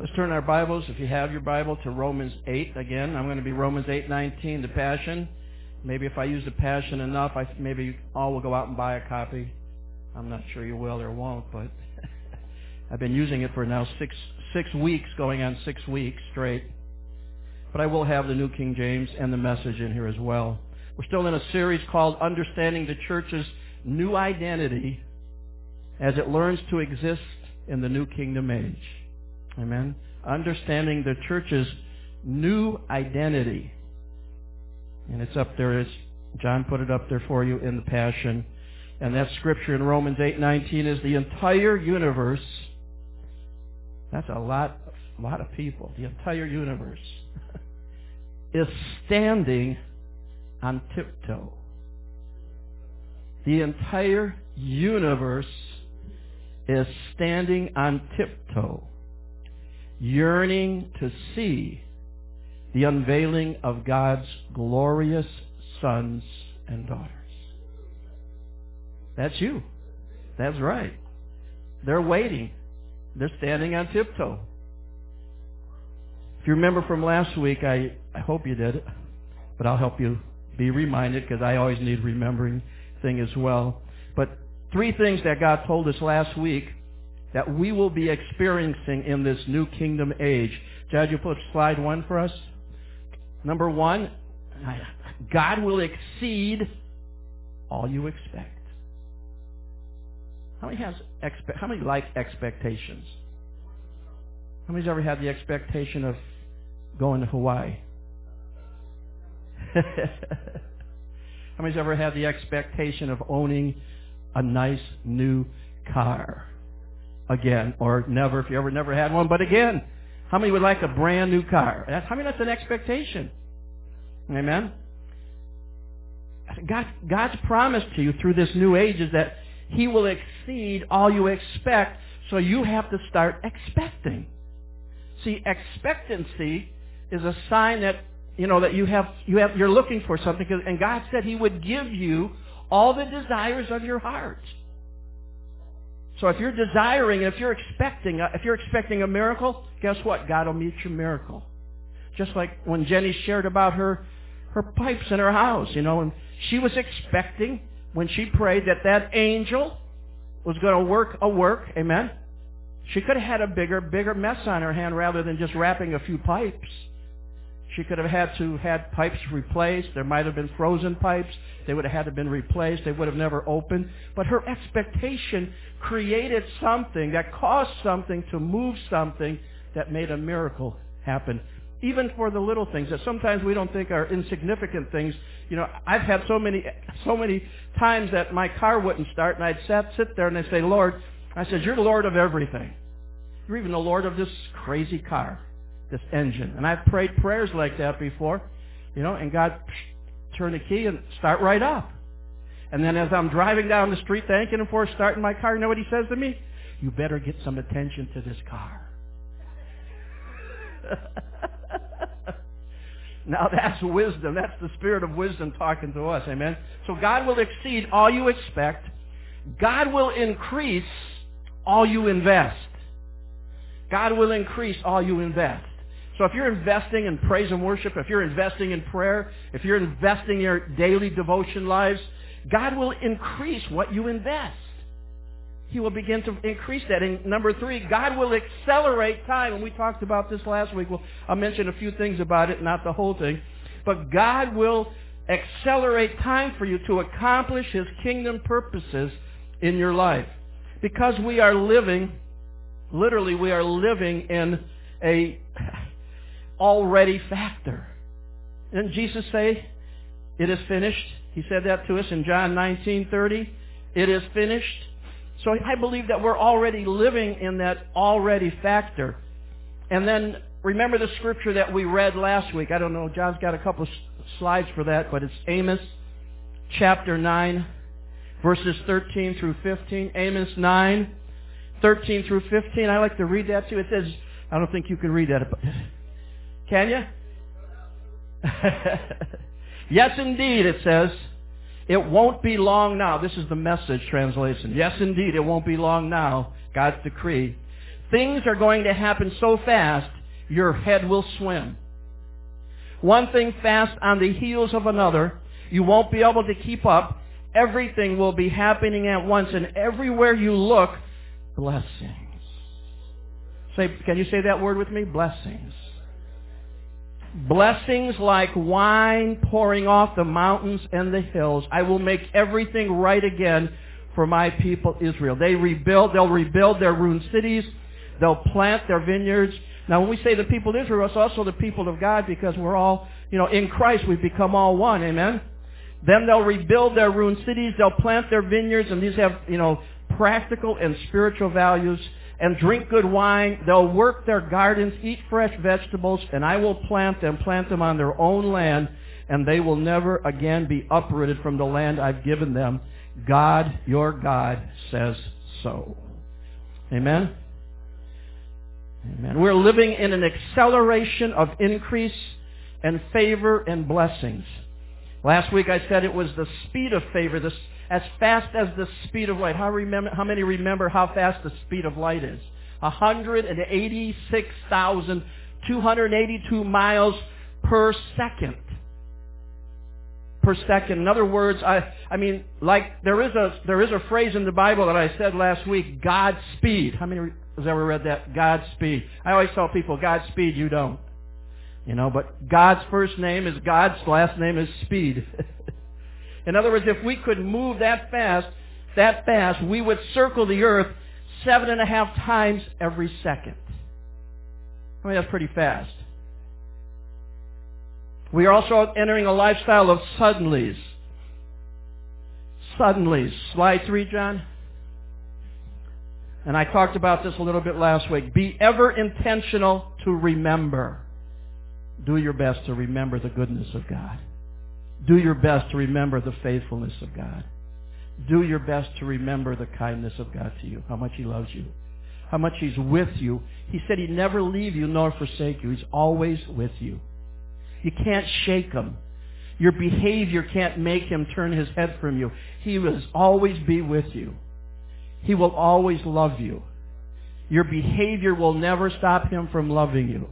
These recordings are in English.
Let's turn our Bibles, if you have your Bible, to Romans 8 again. I'm going to be Romans 8:19, the Passion. Maybe if I use the Passion enough, I, maybe all will go out and buy a copy. I'm not sure you will or won't, but I've been using it for now six six weeks, going on six weeks straight. But I will have the New King James and the message in here as well. We're still in a series called Understanding the Church's New Identity as it learns to exist in the New Kingdom Age. Amen. Understanding the church's new identity. And it's up there. John put it up there for you in the Passion. And that scripture in Romans 8:19 is the entire universe. That's a lot, a lot of people. The entire universe is standing on tiptoe. The entire universe is standing on tiptoe, yearning to see the unveiling of God's glorious sons and daughters. That's you. That's right. They're waiting. They're standing on tiptoe. If you remember from last week, I, I hope you did, but I'll help you be reminded because I always need remembering thing as well. But three things that God told us last week that we will be experiencing in this new kingdom age. Judge, you put slide one for us? Number one, God will exceed all you expect. How many has expe- how many like expectations? How many's ever had the expectation of going to Hawaii? how many's ever had the expectation of owning a nice new car? Again, or never, if you ever never had one, but again, how many would like a brand new car? That's, how many that's an expectation? Amen? God, God's promise to you through this new age is that He will exceed all you expect, so you have to start expecting. See, expectancy is a sign that you know that you have you have you're looking for something, and God said He would give you all the desires of your heart. So if you're desiring, if you're expecting, uh, if you're expecting a miracle, guess what? God will meet your miracle. Just like when Jenny shared about her her pipes in her house, you know, and she was expecting when she prayed that that angel was going to work a work, amen. She could have had a bigger, bigger mess on her hand rather than just wrapping a few pipes. She could have had to had pipes replaced. There might have been frozen pipes. They would have had to been replaced. They would have never opened. But her expectation created something that caused something to move something that made a miracle happen. Even for the little things that sometimes we don't think are insignificant things. You know, I've had so many, so many times that my car wouldn't start and I'd sat, sit there and I'd say, Lord, I said, you're the Lord of everything. You're even the Lord of this crazy car this engine. And I've prayed prayers like that before, you know, and God psh, turn the key and start right up. And then as I'm driving down the street thanking him for starting my car, you know what he says to me? You better get some attention to this car. now that's wisdom. That's the spirit of wisdom talking to us. Amen. So God will exceed all you expect. God will increase all you invest. God will increase all you invest. So if you're investing in praise and worship, if you're investing in prayer, if you're investing in your daily devotion lives, God will increase what you invest. He will begin to increase that. And number three, God will accelerate time. And we talked about this last week. Well, I'll mention a few things about it, not the whole thing. But God will accelerate time for you to accomplish His kingdom purposes in your life. Because we are living, literally we are living in a already factor. Didn't Jesus say, it is finished? He said that to us in John 19:30. It is finished. So I believe that we're already living in that already factor. And then remember the scripture that we read last week. I don't know, John's got a couple slides for that, but it's Amos chapter 9, verses 13 through 15. Amos 9, 13 through 15. I like to read that too. It says, I don't think you can read that. Can you? yes, indeed, it says. It won't be long now. This is the message translation. Yes, indeed, it won't be long now. God's decree. Things are going to happen so fast, your head will swim. One thing fast on the heels of another. You won't be able to keep up. Everything will be happening at once, and everywhere you look, blessings. Say, can you say that word with me? Blessings. Blessings like wine pouring off the mountains and the hills. I will make everything right again for my people Israel. They rebuild, they'll rebuild their ruined cities. They'll plant their vineyards. Now when we say the people of Israel, it's also the people of God because we're all, you know, in Christ we've become all one. Amen? Then they'll rebuild their ruined cities. They'll plant their vineyards and these have, you know, practical and spiritual values and drink good wine. They'll work their gardens, eat fresh vegetables, and I will plant them, plant them on their own land, and they will never again be uprooted from the land I've given them. God, your God, says so. Amen? Amen. We're living in an acceleration of increase and favor and blessings. Last week I said it was the speed of favor, this, as fast as the speed of light. How, remember, how many remember how fast the speed of light is? 186,282 miles per second. Per second. In other words, I, I mean, like there is a there is a phrase in the Bible that I said last week, Godspeed. How many has ever read that? Godspeed. I always tell people, Godspeed, you don't. You know, but God's first name is God's last name is Speed. In other words, if we could move that fast, that fast, we would circle the earth seven and a half times every second. I mean, that's pretty fast. We are also entering a lifestyle of suddenlies. Suddenlies. Slide three, John. And I talked about this a little bit last week. Be ever intentional to remember do your best to remember the goodness of God. Do your best to remember the faithfulness of God. Do your best to remember the kindness of God to you, how much He loves you, how much He's with you. He said He'd never leave you nor forsake you. He's always with you. You can't shake Him. Your behavior can't make Him turn His head from you. He will always be with you. He will always love you. Your behavior will never stop Him from loving you.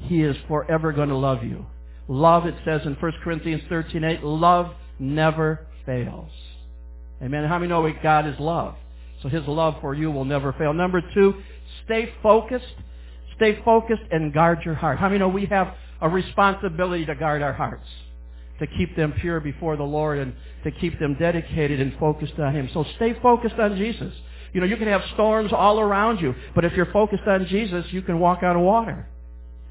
He is forever going to love you. Love, it says in 1 Corinthians 13:8, love never fails. Amen. How many know we God is love? So his love for you will never fail. Number two, stay focused. Stay focused and guard your heart. How many know we have a responsibility to guard our hearts? To keep them pure before the Lord and to keep them dedicated and focused on Him. So stay focused on Jesus. You know, you can have storms all around you, but if you're focused on Jesus, you can walk on water.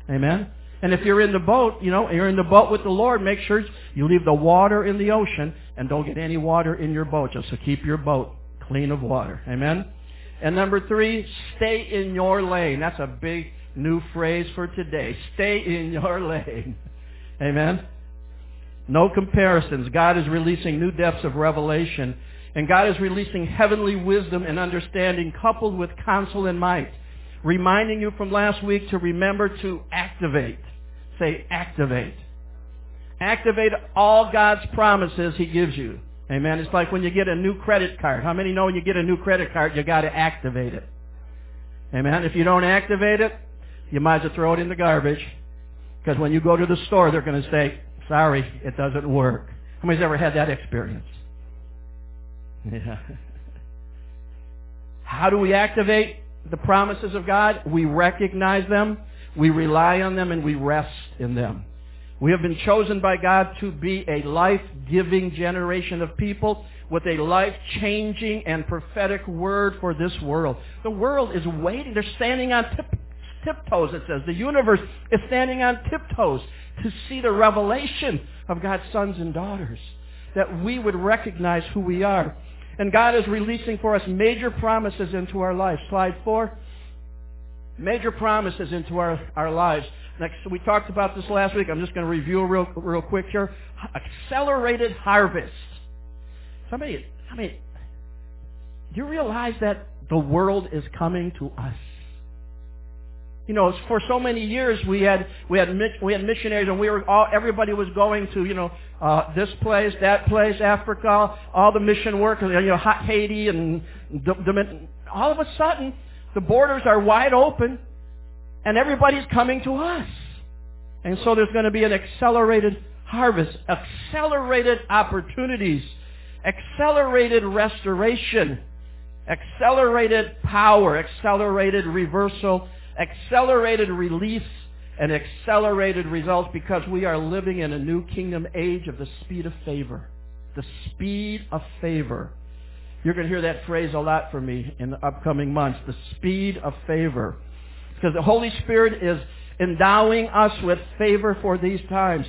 Amen? And if you're in the boat, you know, you're in the boat with the Lord, make sure you leave the water in the ocean and don't get any water in your boat. Just to keep your boat clean of water. Amen? And number three, stay in your lane. That's a big new phrase for today. Stay in your lane. Amen? No comparisons. God is releasing new depths of revelation. And God is releasing heavenly wisdom and understanding coupled with counsel and might reminding you from last week to remember to activate. Say activate. Activate all God's promises He gives you. Amen. It's like when you get a new credit card. How many know when you get a new credit card, you got to activate it? Amen. If you don't activate it, you might as well throw it in the garbage. Because when you go to the store, they're going to say, sorry, it doesn't work. How many's ever had that experience? Yeah. How do we activate? The promises of God, we recognize them, we rely on them, and we rest in them. We have been chosen by God to be a life-giving generation of people with a life-changing and prophetic word for this world. The world is waiting. They're standing on tip, tiptoes, it says. The universe is standing on tiptoes to see the revelation of God's sons and daughters, that we would recognize who we are. And God is releasing for us major promises into our lives. Slide four. Major promises into our, our lives. Next, we talked about this last week. I'm just going to review real, real quick here. Accelerated harvest. Somebody, I mean, do you realize that the world is coming to us? You know, for so many years we had we had we had missionaries, and we were all everybody was going to you know uh, this place, that place, Africa, all the mission work, you know, Haiti and all of a sudden the borders are wide open and everybody's coming to us. And so there's going to be an accelerated harvest, accelerated opportunities, accelerated restoration, accelerated power, accelerated reversal, accelerated release, and accelerated results because we are living in a new kingdom age of the speed of favor. The speed of favor. You're going to hear that phrase a lot from me in the upcoming months. The speed of favor. Because the Holy Spirit is endowing us with favor for these times.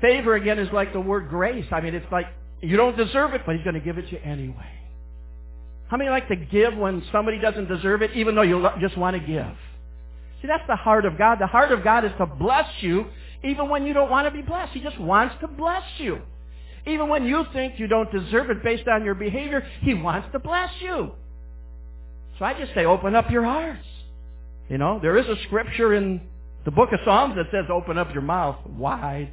Favor, again, is like the word grace. I mean, it's like you don't deserve it, but He's going to give it to you anyway. How many like to give when somebody doesn't deserve it, even though you just want to give? See, that's the heart of God. The heart of God is to bless you even when you don't want to be blessed. He just wants to bless you. Even when you think you don't deserve it based on your behavior, He wants to bless you. So I just say, open up your hearts. You know, there is a scripture in the book of Psalms that says, open up your mouth wide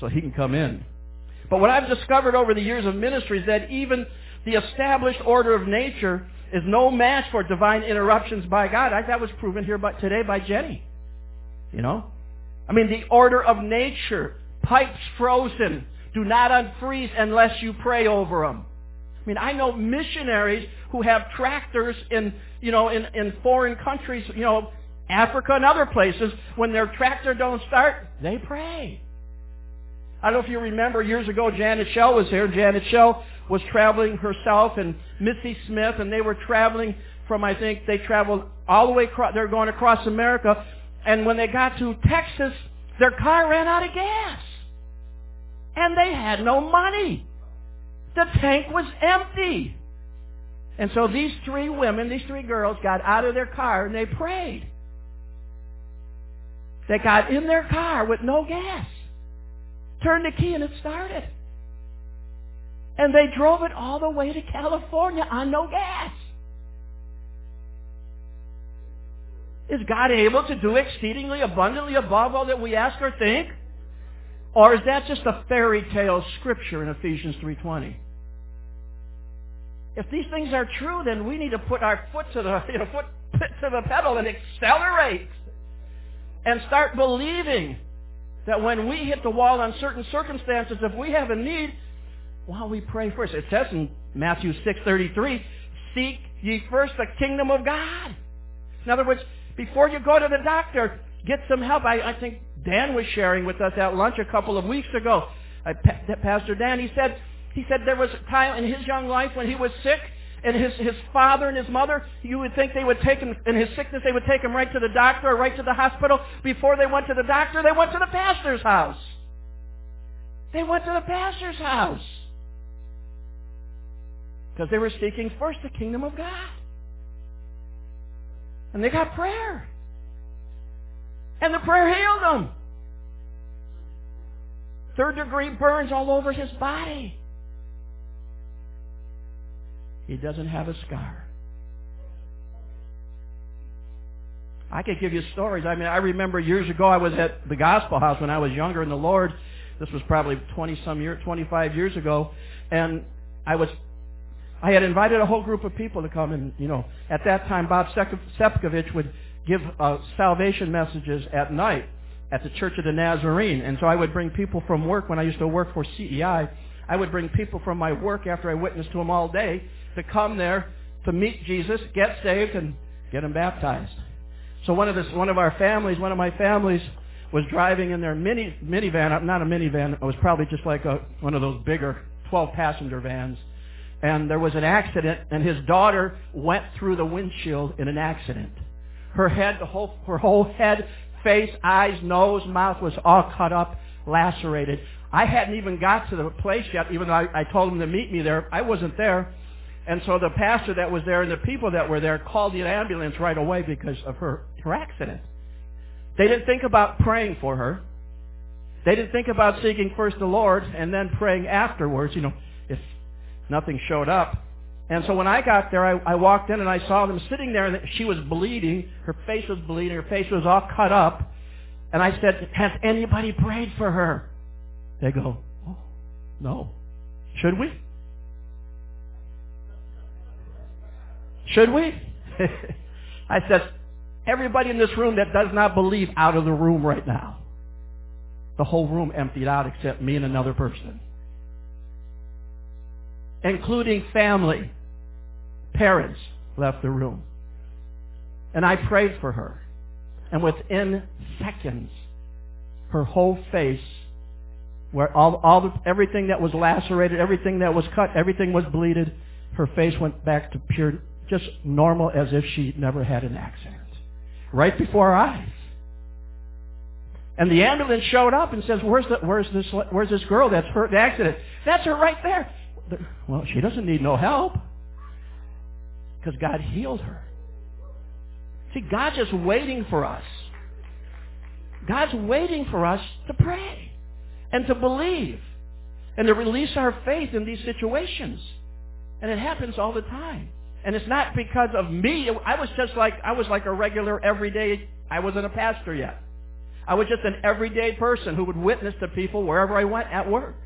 so He can come in. But what I've discovered over the years of ministry is that even the established order of nature is no match for divine interruptions by God. I, that was proven here by, today by Jenny. You know? I mean, the order of nature, pipes frozen, do not unfreeze unless you pray over them. I mean, I know missionaries who have tractors in, you know, in, in foreign countries, you know, Africa and other places. When their tractor don't start, they pray. I don't know if you remember years ago, Janet Shell was here. Janet Shell was traveling herself and Missy Smith, and they were traveling from, I think, they traveled all the way across, they're going across America, and when they got to Texas, their car ran out of gas. And they had no money. The tank was empty. And so these three women, these three girls, got out of their car and they prayed. They got in their car with no gas. Turned the key and it started. And they drove it all the way to California on no gas. Is God able to do exceedingly abundantly above all that we ask or think? Or is that just a fairy tale scripture in Ephesians 3.20? If these things are true, then we need to put our foot to the you know, foot to the pedal and accelerate and start believing that when we hit the wall on certain circumstances, if we have a need, while we pray first. It says in Matthew 6.33, seek ye first the kingdom of God. In other words, before you go to the doctor, get some help. I, I think Dan was sharing with us at lunch a couple of weeks ago. I, Pastor Dan, he said, he said there was a time in his young life when he was sick, and his, his father and his mother, you would think they would take him, in his sickness, they would take him right to the doctor or right to the hospital. Before they went to the doctor, they went to the pastor's house. They went to the pastor's house. Because they were seeking first the kingdom of God. And they got prayer. And the prayer healed them. Third degree burns all over his body. He doesn't have a scar. I could give you stories. I mean, I remember years ago I was at the Gospel House when I was younger in the Lord. This was probably 20 some years, 25 years ago. And I was I had invited a whole group of people to come, and you know, at that time, Bob Sepkovich would give uh, salvation messages at night at the Church of the Nazarene, and so I would bring people from work when I used to work for CEI. I would bring people from my work after I witnessed to them all day to come there to meet Jesus, get saved, and get them baptized. So one of this, one of our families, one of my families, was driving in their mini minivan, not a minivan, it was probably just like a one of those bigger 12 passenger vans and there was an accident, and his daughter went through the windshield in an accident. Her head, the whole, her whole head, face, eyes, nose, mouth was all cut up, lacerated. I hadn't even got to the place yet, even though I, I told him to meet me there. I wasn't there. And so the pastor that was there and the people that were there called the ambulance right away because of her, her accident. They didn't think about praying for her. They didn't think about seeking first the Lord and then praying afterwards. You know, Nothing showed up. And so when I got there, I, I walked in and I saw them sitting there, and she was bleeding. Her face was bleeding. Her face was all cut up. And I said, has anybody prayed for her? They go, oh, no. Should we? Should we? I said, everybody in this room that does not believe out of the room right now. The whole room emptied out except me and another person. Including family. Parents left the room. And I prayed for her. And within seconds, her whole face, where all, all the, everything that was lacerated, everything that was cut, everything was bleeded, her face went back to pure, just normal as if she never had an accident. Right before our eyes. And the ambulance showed up and says, "Where's the, where's this where's this girl that's hurt in the accident?" That's her right there. Well, she doesn't need no help because God healed her. See, God's just waiting for us. God's waiting for us to pray and to believe and to release our faith in these situations. And it happens all the time. And it's not because of me. I was just like, I was like a regular everyday, I wasn't a pastor yet. I was just an everyday person who would witness to people wherever I went at work.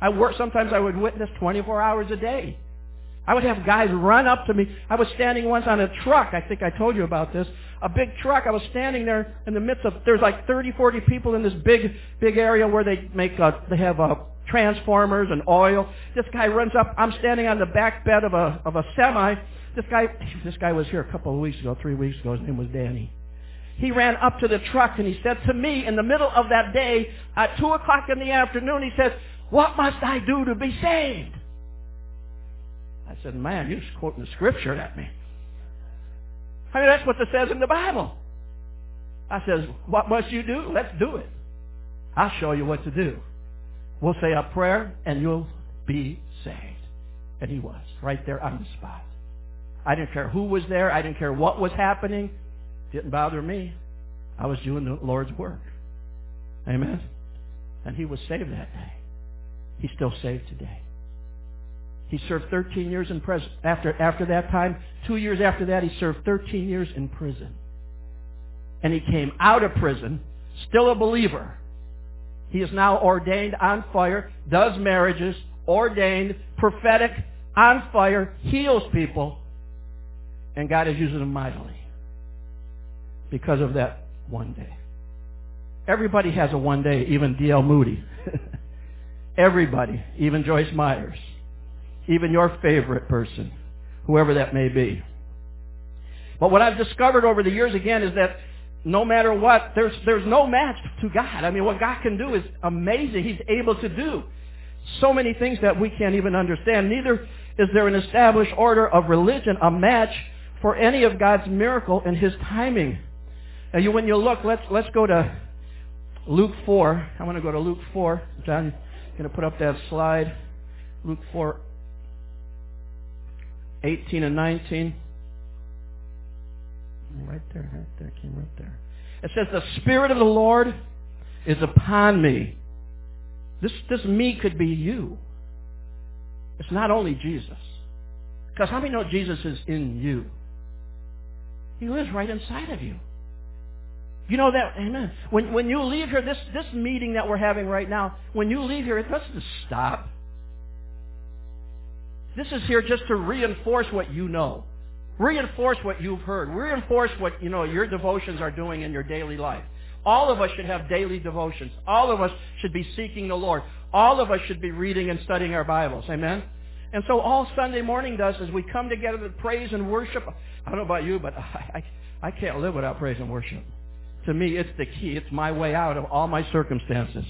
I work, sometimes I would witness 24 hours a day. I would have guys run up to me. I was standing once on a truck. I think I told you about this. A big truck. I was standing there in the midst of, there's like 30, 40 people in this big, big area where they make, uh, they have, uh, transformers and oil. This guy runs up. I'm standing on the back bed of a, of a semi. This guy, this guy was here a couple of weeks ago, three weeks ago. His name was Danny. He ran up to the truck and he said to me in the middle of that day at two o'clock in the afternoon, he said, what must I do to be saved? I said, man, you're just quoting the scripture at me. I mean, that's what it says in the Bible. I says, what must you do? Let's do it. I'll show you what to do. We'll say a prayer and you'll be saved. And he was right there on the spot. I didn't care who was there. I didn't care what was happening. Didn't bother me. I was doing the Lord's work. Amen. And he was saved that day. He's still saved today. He served 13 years in prison. After, after that time, two years after that, he served 13 years in prison. And he came out of prison, still a believer. He is now ordained on fire, does marriages, ordained, prophetic, on fire, heals people, and God is using him mightily because of that one day. Everybody has a one day, even D.L. Moody. Everybody, even Joyce Myers, even your favorite person, whoever that may be. But what I've discovered over the years again is that no matter what, there's, there's no match to God. I mean, what God can do is amazing. He's able to do so many things that we can't even understand. Neither is there an established order of religion, a match for any of God's miracle and His timing. Now, you, when you look, let's, let's go to Luke 4. I want to go to Luke 4. John, going to put up that slide. Luke 4, 18 and 19. Right there, right there, came right there. It says, the Spirit of the Lord is upon me. This, this me could be you. It's not only Jesus. Because how many know Jesus is in you? He lives right inside of you. You know that, amen. When, when you leave here, this, this meeting that we're having right now, when you leave here, it doesn't stop. This is here just to reinforce what you know. Reinforce what you've heard. Reinforce what, you know, your devotions are doing in your daily life. All of us should have daily devotions. All of us should be seeking the Lord. All of us should be reading and studying our Bibles. Amen? And so all Sunday morning does is we come together to praise and worship. I don't know about you, but I, I, I can't live without praise and worship. To me, it's the key. It's my way out of all my circumstances.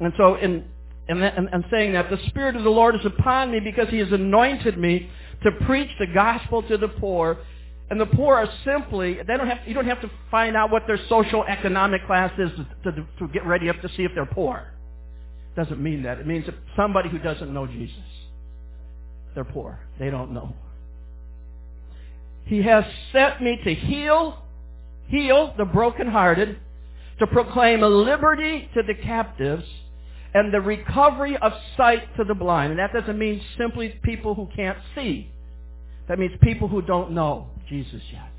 And so in, in saying that, the Spirit of the Lord is upon me because He has anointed me to preach the gospel to the poor. And the poor are simply, they don't have, you don't have to find out what their social economic class is to, to, to get ready up to see if they're poor. Doesn't mean that. It means somebody who doesn't know Jesus. They're poor. They don't know. He has sent me to heal, heal the brokenhearted, to proclaim liberty to the captives, and the recovery of sight to the blind. And that doesn't mean simply people who can't see. That means people who don't know Jesus yet.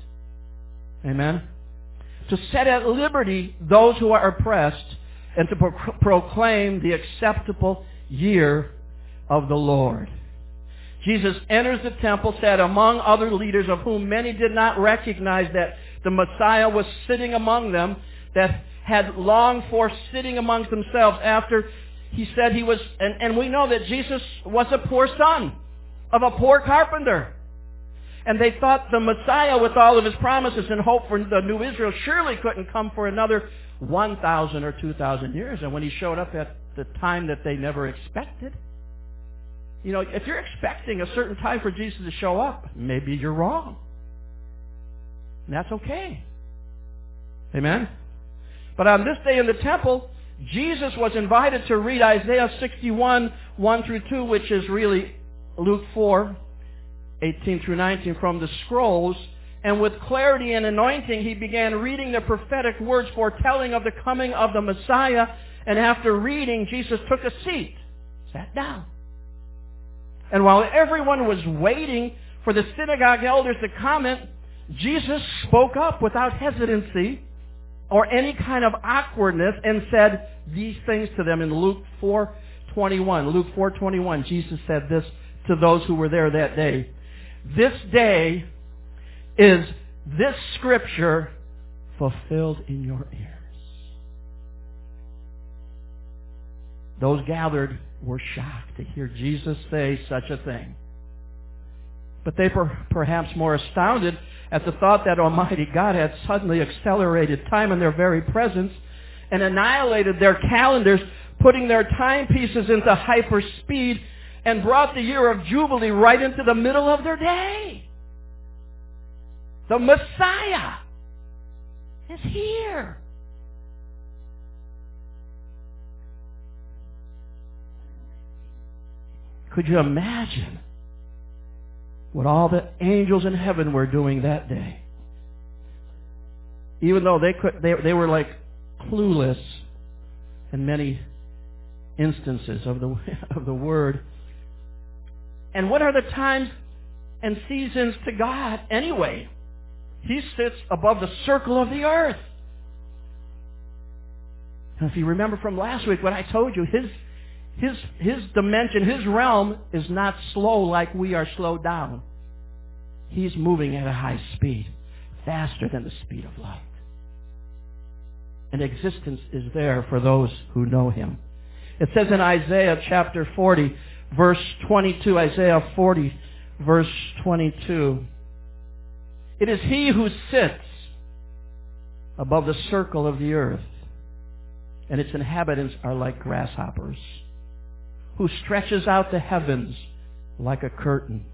Amen? To set at liberty those who are oppressed and to pro- proclaim the acceptable year of the Lord. Jesus enters the temple, said among other leaders of whom many did not recognize that the Messiah was sitting among them, that had longed for sitting amongst themselves after he said he was, and, and we know that Jesus was a poor son of a poor carpenter. And they thought the Messiah, with all of his promises and hope for the new Israel, surely couldn't come for another 1,000 or 2,000 years. And when he showed up at the time that they never expected, you know, if you're expecting a certain time for Jesus to show up, maybe you're wrong. And that's okay. Amen? But on this day in the temple, Jesus was invited to read Isaiah 61, 1 through 2, which is really Luke 4, 18 through 19 from the scrolls. And with clarity and anointing, he began reading the prophetic words foretelling of the coming of the Messiah. And after reading, Jesus took a seat, sat down. And while everyone was waiting for the synagogue elders to comment, Jesus spoke up without hesitancy or any kind of awkwardness and said these things to them in Luke 4:21. Luke 4:21 Jesus said this to those who were there that day. This day is this scripture fulfilled in your ears. Those gathered were shocked to hear Jesus say such a thing. But they were perhaps more astounded at the thought that Almighty God had suddenly accelerated time in their very presence and annihilated their calendars, putting their timepieces into hyper speed and brought the year of Jubilee right into the middle of their day. The Messiah is here. Could you imagine what all the angels in heaven were doing that day? Even though they could, they, they were like clueless in many instances of the, of the word. And what are the times and seasons to God anyway? He sits above the circle of the earth. And if you remember from last week what I told you, his his, his dimension, his realm is not slow like we are slowed down. He's moving at a high speed, faster than the speed of light. And existence is there for those who know him. It says in Isaiah chapter 40, verse 22, Isaiah 40, verse 22, it is he who sits above the circle of the earth, and its inhabitants are like grasshoppers who stretches out the heavens like a curtain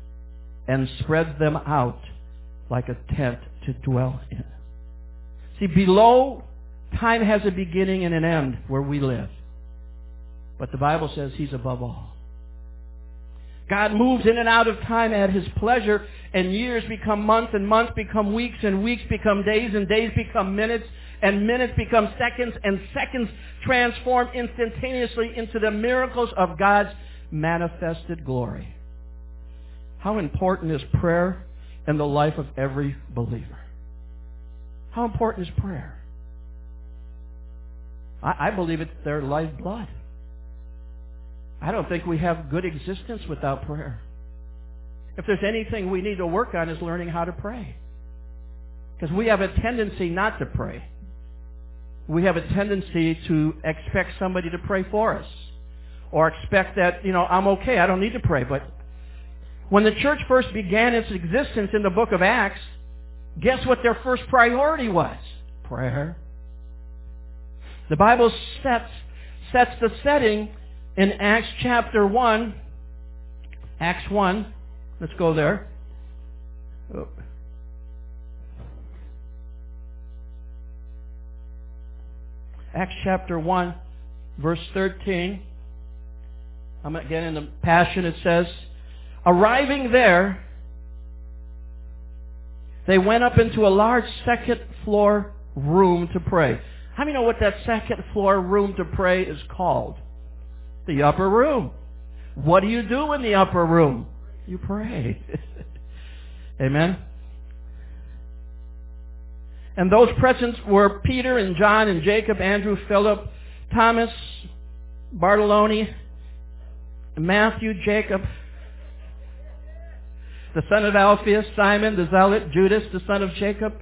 and spreads them out like a tent to dwell in. See, below, time has a beginning and an end where we live. But the Bible says he's above all. God moves in and out of time at his pleasure, and years become months, and months become weeks, and weeks become days, and days become minutes, and minutes become seconds, and seconds transform instantaneously into the miracles of God's manifested glory. How important is prayer in the life of every believer? How important is prayer? I, I believe it's their lifeblood. I don't think we have good existence without prayer. If there's anything we need to work on is learning how to pray. Because we have a tendency not to pray we have a tendency to expect somebody to pray for us. Or expect that, you know, I'm okay, I don't need to pray. But when the church first began its existence in the book of Acts, guess what their first priority was? Prayer. The Bible sets, sets the setting in Acts chapter 1. Acts 1. Let's go there. Acts chapter 1, verse 13. I'm again in the Passion. It says, Arriving there, they went up into a large second floor room to pray. How many know what that second floor room to pray is called? The upper room. What do you do in the upper room? You pray. Amen. And those present were Peter and John and Jacob, Andrew, Philip, Thomas, Bartholomew, Matthew, Jacob, the son of Alphaeus, Simon the Zealot, Judas the son of Jacob,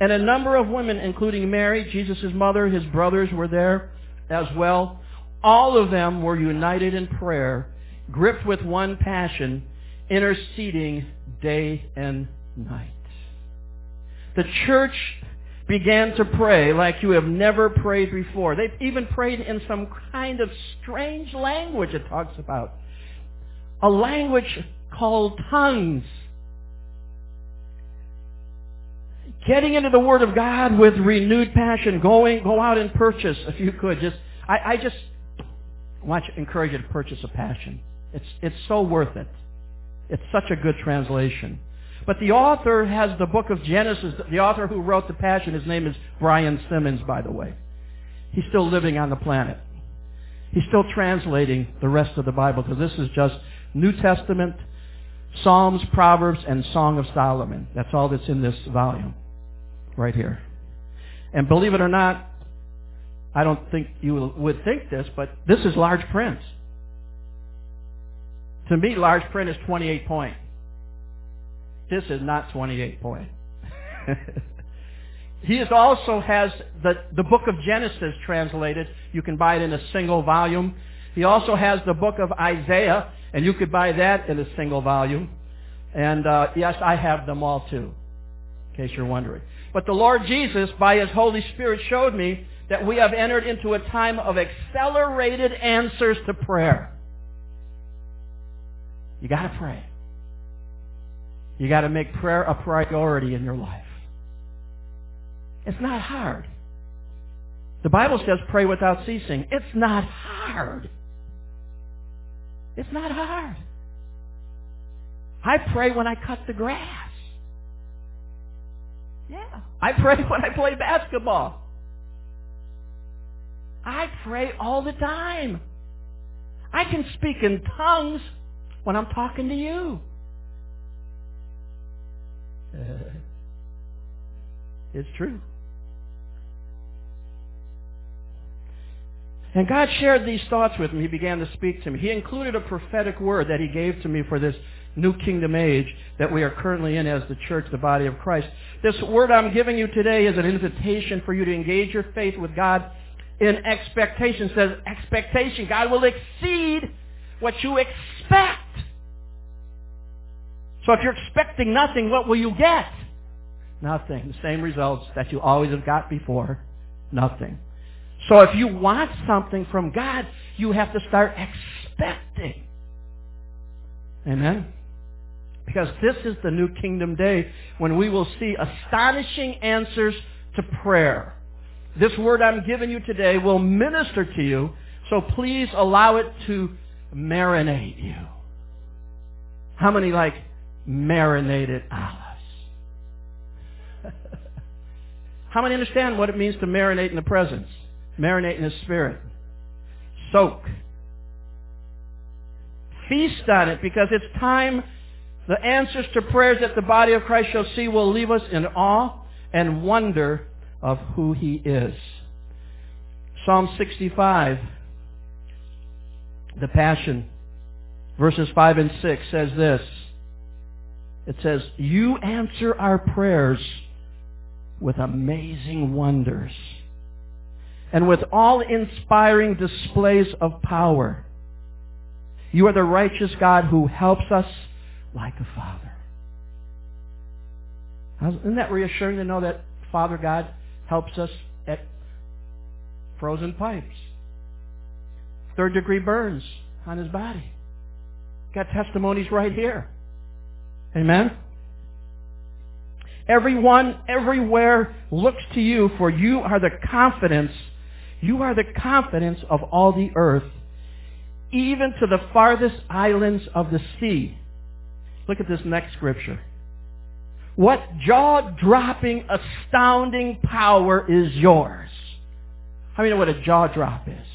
and a number of women, including Mary, Jesus' mother, his brothers were there as well. All of them were united in prayer, gripped with one passion, interceding day and night. The church began to pray like you have never prayed before. They've even prayed in some kind of strange language it talks about. A language called tongues. Getting into the Word of God with renewed passion. Going, go out and purchase if you could. Just, I, I just want to encourage you to purchase a passion. It's, it's so worth it. It's such a good translation. But the author has the book of Genesis. The author who wrote the Passion, his name is Brian Simmons, by the way. He's still living on the planet. He's still translating the rest of the Bible because this is just New Testament, Psalms, Proverbs, and Song of Solomon. That's all that's in this volume right here. And believe it or not, I don't think you would think this, but this is large print. To me, large print is 28 point. This is not 28 point. he is also has the, the book of Genesis translated. You can buy it in a single volume. He also has the book of Isaiah, and you could buy that in a single volume. And uh, yes, I have them all too, in case you're wondering. But the Lord Jesus, by His Holy Spirit, showed me that we have entered into a time of accelerated answers to prayer. You got to pray. You got to make prayer a priority in your life. It's not hard. The Bible says pray without ceasing. It's not hard. It's not hard. I pray when I cut the grass. Yeah. I pray when I play basketball. I pray all the time. I can speak in tongues when I'm talking to you. it's true. And God shared these thoughts with me. He began to speak to me. He included a prophetic word that he gave to me for this new kingdom age that we are currently in as the church, the body of Christ. This word I'm giving you today is an invitation for you to engage your faith with God in expectation. It says expectation. God will exceed what you expect. So if you're expecting nothing, what will you get? Nothing. The same results that you always have got before. Nothing. So if you want something from God, you have to start expecting. Amen? Because this is the new kingdom day when we will see astonishing answers to prayer. This word I'm giving you today will minister to you, so please allow it to marinate you. How many like marinated olives? How many understand what it means to marinate in the presence? Marinate in the Spirit. Soak. Feast on it because it's time the answers to prayers that the body of Christ shall see will leave us in awe and wonder of who He is. Psalm 65, the Passion, verses 5 and 6 says this. It says, You answer our prayers with amazing wonders and with all-inspiring displays of power. You are the righteous God who helps us like a father. Isn't that reassuring to know that Father God helps us at frozen pipes? Third degree burns on his body. Got testimonies right here. Amen? Everyone, everywhere looks to you for you are the confidence, you are the confidence of all the earth, even to the farthest islands of the sea. Look at this next scripture. What jaw-dropping, astounding power is yours? How many know what a jaw drop is?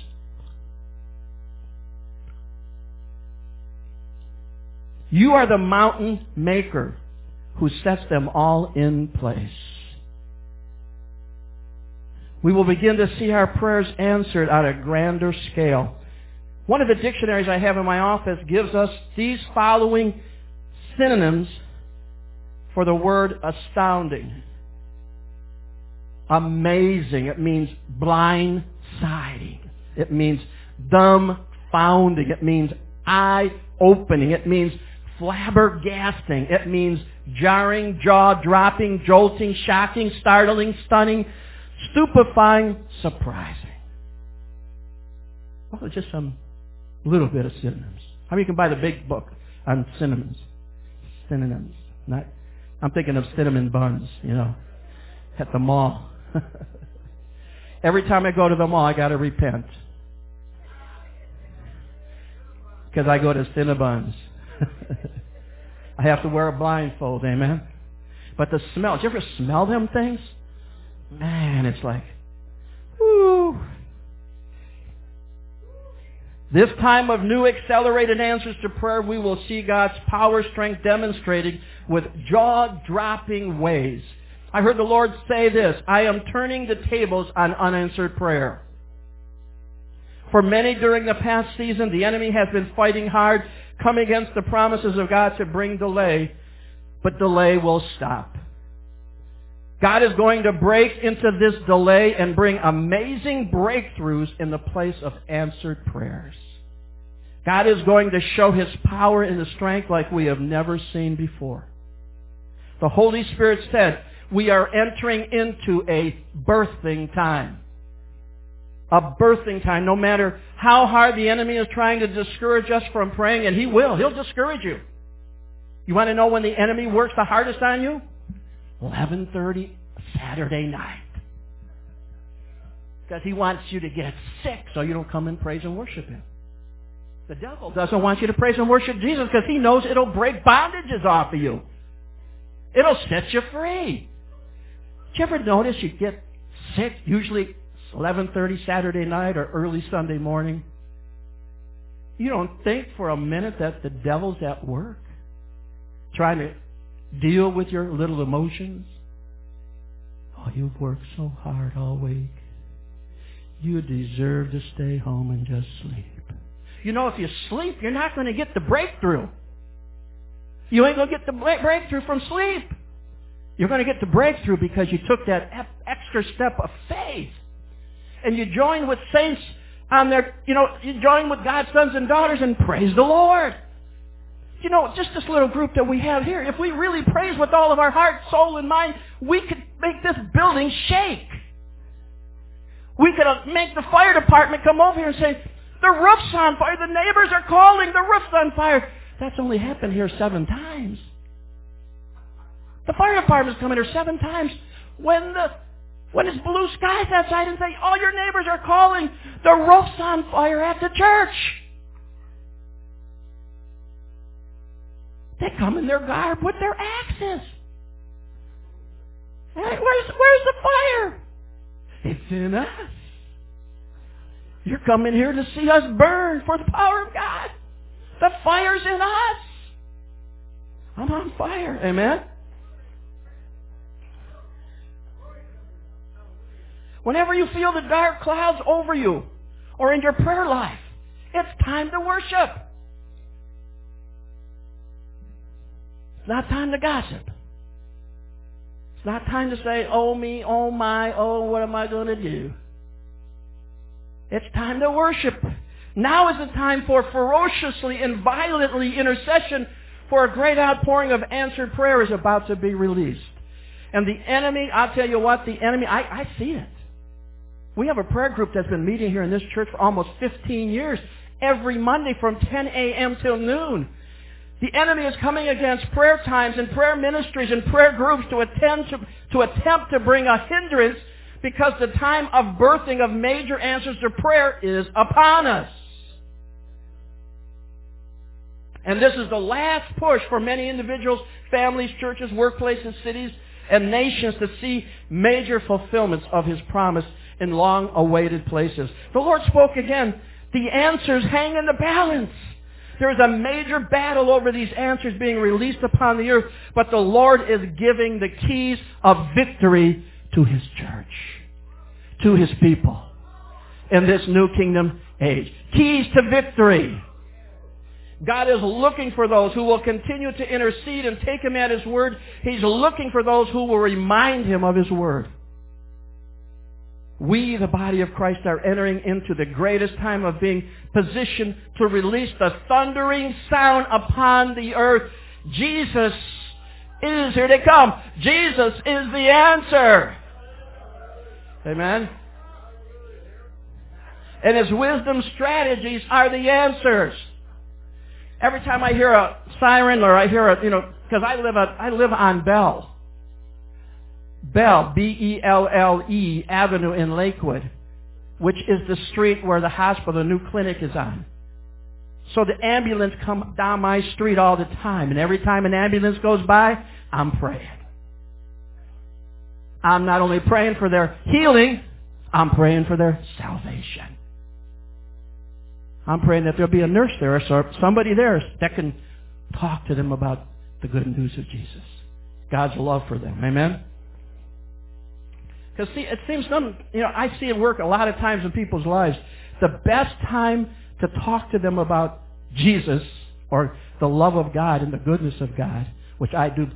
You are the mountain maker who sets them all in place. We will begin to see our prayers answered on a grander scale. One of the dictionaries I have in my office gives us these following synonyms for the word astounding. Amazing. It means blindsiding. It means dumbfounding. It means eye-opening. It means flabbergasting. It means jarring, jaw-dropping, jolting, shocking, startling, stunning, stupefying, surprising. Well, just some little bit of synonyms. How many can buy the big book on synonyms? Synonyms. Not, I'm thinking of cinnamon buns, you know, at the mall. Every time I go to the mall, I got to repent. Because I go to Cinnabons. I have to wear a blindfold, amen? But the smell, did you ever smell them things? Man, it's like, whoo. This time of new accelerated answers to prayer, we will see God's power strength demonstrated with jaw-dropping ways. I heard the Lord say this, I am turning the tables on unanswered prayer. For many during the past season, the enemy has been fighting hard, coming against the promises of God to bring delay, but delay will stop. God is going to break into this delay and bring amazing breakthroughs in the place of answered prayers. God is going to show His power and His strength like we have never seen before. The Holy Spirit said, we are entering into a birthing time. A birthing time, no matter how hard the enemy is trying to discourage us from praying, and he will. He'll discourage you. You want to know when the enemy works the hardest on you? 11.30 Saturday night. Because he wants you to get sick so you don't come and praise and worship him. The devil doesn't want you to praise and worship Jesus because he knows it'll break bondages off of you. It'll set you free. Did you ever notice you get sick, usually 11.30 Saturday night or early Sunday morning? You don't think for a minute that the devil's at work trying to deal with your little emotions? Oh, you've worked so hard all week. You deserve to stay home and just sleep. You know, if you sleep, you're not going to get the breakthrough. You ain't going to get the breakthrough from sleep. You're going to get the breakthrough because you took that extra step of faith. And you join with saints on their, you know, you join with God's sons and daughters and praise the Lord. You know, just this little group that we have here, if we really praise with all of our heart, soul, and mind, we could make this building shake. We could uh, make the fire department come over here and say, the roof's on fire. The neighbors are calling. The roof's on fire. That's only happened here seven times. The fire department's coming here seven times. When the when it's blue skies outside and say, all your neighbors are calling, the roof's on fire at the church. They come in their garb with their axes. Where's, where's the fire? It's in us. You're coming here to see us burn for the power of God. The fire's in us. I'm on fire. Amen? Whenever you feel the dark clouds over you or in your prayer life, it's time to worship. It's not time to gossip. It's not time to say, oh me, oh my, oh what am I going to do? It's time to worship. Now is the time for ferociously and violently intercession for a great outpouring of answered prayer is about to be released. And the enemy, I'll tell you what, the enemy, I, I see it. We have a prayer group that's been meeting here in this church for almost 15 years, every Monday from 10 a.m. till noon. The enemy is coming against prayer times and prayer ministries and prayer groups to, attend to, to attempt to bring a hindrance because the time of birthing of major answers to prayer is upon us. And this is the last push for many individuals, families, churches, workplaces, cities, and nations to see major fulfillments of His promise in long awaited places. The Lord spoke again. The answers hang in the balance. There is a major battle over these answers being released upon the earth, but the Lord is giving the keys of victory to His church, to His people in this new kingdom age. Keys to victory. God is looking for those who will continue to intercede and take Him at His word. He's looking for those who will remind Him of His word. We, the body of Christ, are entering into the greatest time of being positioned to release the thundering sound upon the earth. Jesus is here to come. Jesus is the answer. Amen. And his wisdom strategies are the answers. Every time I hear a siren or I hear a, you know, because I live a, I live on Belle. Belle, B-E-L-L-E Avenue in Lakewood, which is the street where the hospital, the new clinic is on. So the ambulance come down my street all the time, and every time an ambulance goes by, I'm praying. I'm not only praying for their healing, I'm praying for their salvation. I'm praying that there'll be a nurse there or somebody there that can talk to them about the good news of Jesus. God's love for them. Amen? Because see, it seems some, you know, I see it work a lot of times in people's lives. The best time to talk to them about Jesus or the love of God and the goodness of God, which I do,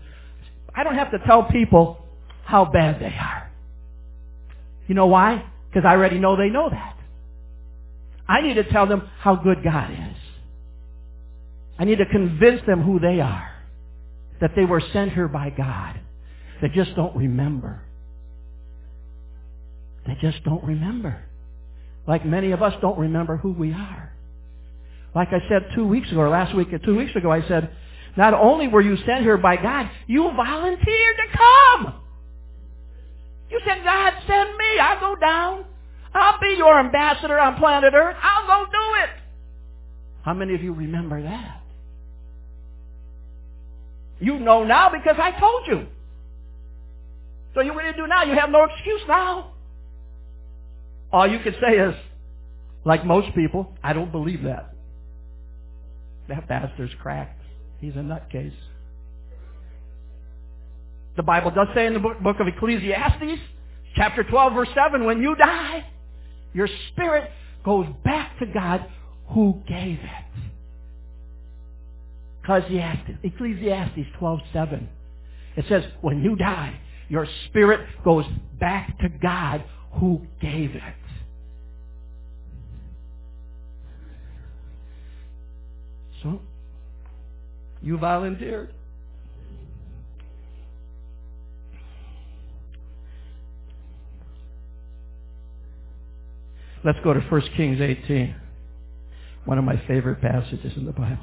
I don't have to tell people how bad they are. You know why? Because I already know they know that. I need to tell them how good God is. I need to convince them who they are. That they were sent here by God. They just don't remember. They just don't remember. Like many of us don't remember who we are. Like I said two weeks ago, or last week, two weeks ago, I said, not only were you sent here by God, you volunteered to come. You said, God, send me. I'll go down. I'll be your ambassador on planet Earth. I'll go do it. How many of you remember that? You know now because I told you. So you what do you do now? You have no excuse now. All you can say is, like most people, I don't believe that. That pastor's cracked. He's a nutcase. The Bible does say in the book of Ecclesiastes, chapter 12, verse 7, when you die, your spirit goes back to God who gave it. Ecclesiastes, Ecclesiastes 12:7. It says, when you die, your spirit goes back to God who gave it. So, you volunteered. Let's go to 1 Kings 18, one of my favorite passages in the Bible.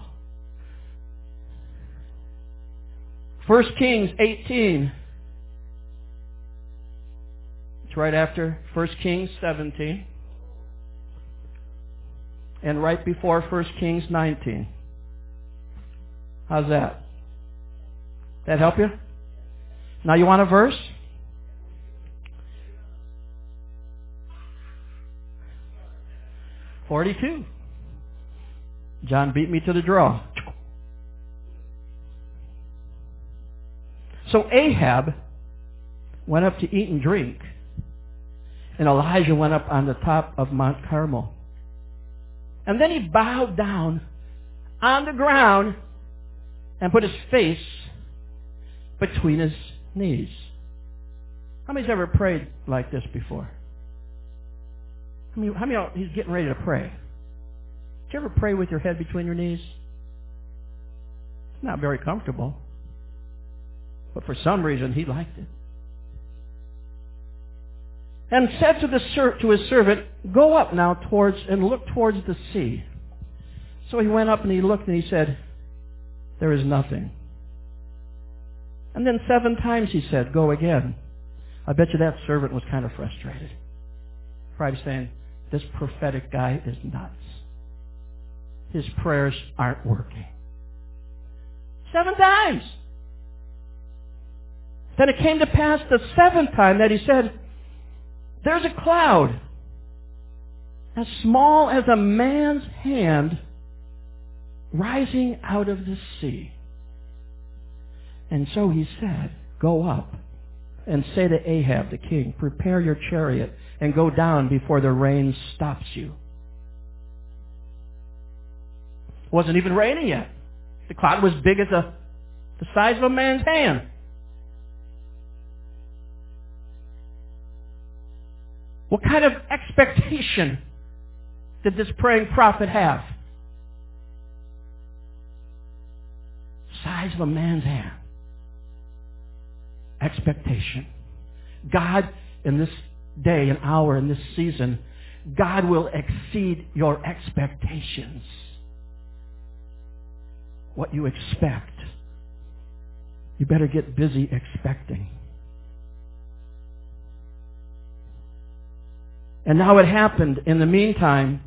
1 Kings 18. It's right after 1 Kings 17. And right before 1 Kings 19. How's that? That help you? Now you want a verse? 42. John beat me to the draw. So Ahab went up to eat and drink, and Elijah went up on the top of Mount Carmel. And then he bowed down on the ground and put his face between his knees. How many's ever prayed like this before? How many, how many he's getting ready to pray? Did you ever pray with your head between your knees? It's not very comfortable. But for some reason, he liked it. And said to, the ser- to his servant, Go up now towards and look towards the sea. So he went up and he looked and he said, There is nothing. And then seven times he said, Go again. I bet you that servant was kind of frustrated. Probably saying, this prophetic guy is nuts. His prayers aren't working. Seven times. Then it came to pass the seventh time that he said, there's a cloud as small as a man's hand rising out of the sea. And so he said, go up and say to Ahab the king, prepare your chariot and go down before the rain stops you. It wasn't even raining yet. The cloud was big as a, the size of a man's hand. What kind of expectation did this praying prophet have? Size of a man's hand. Expectation. God, in this day and hour, in this season, God will exceed your expectations. What you expect. You better get busy expecting. And now it happened in the meantime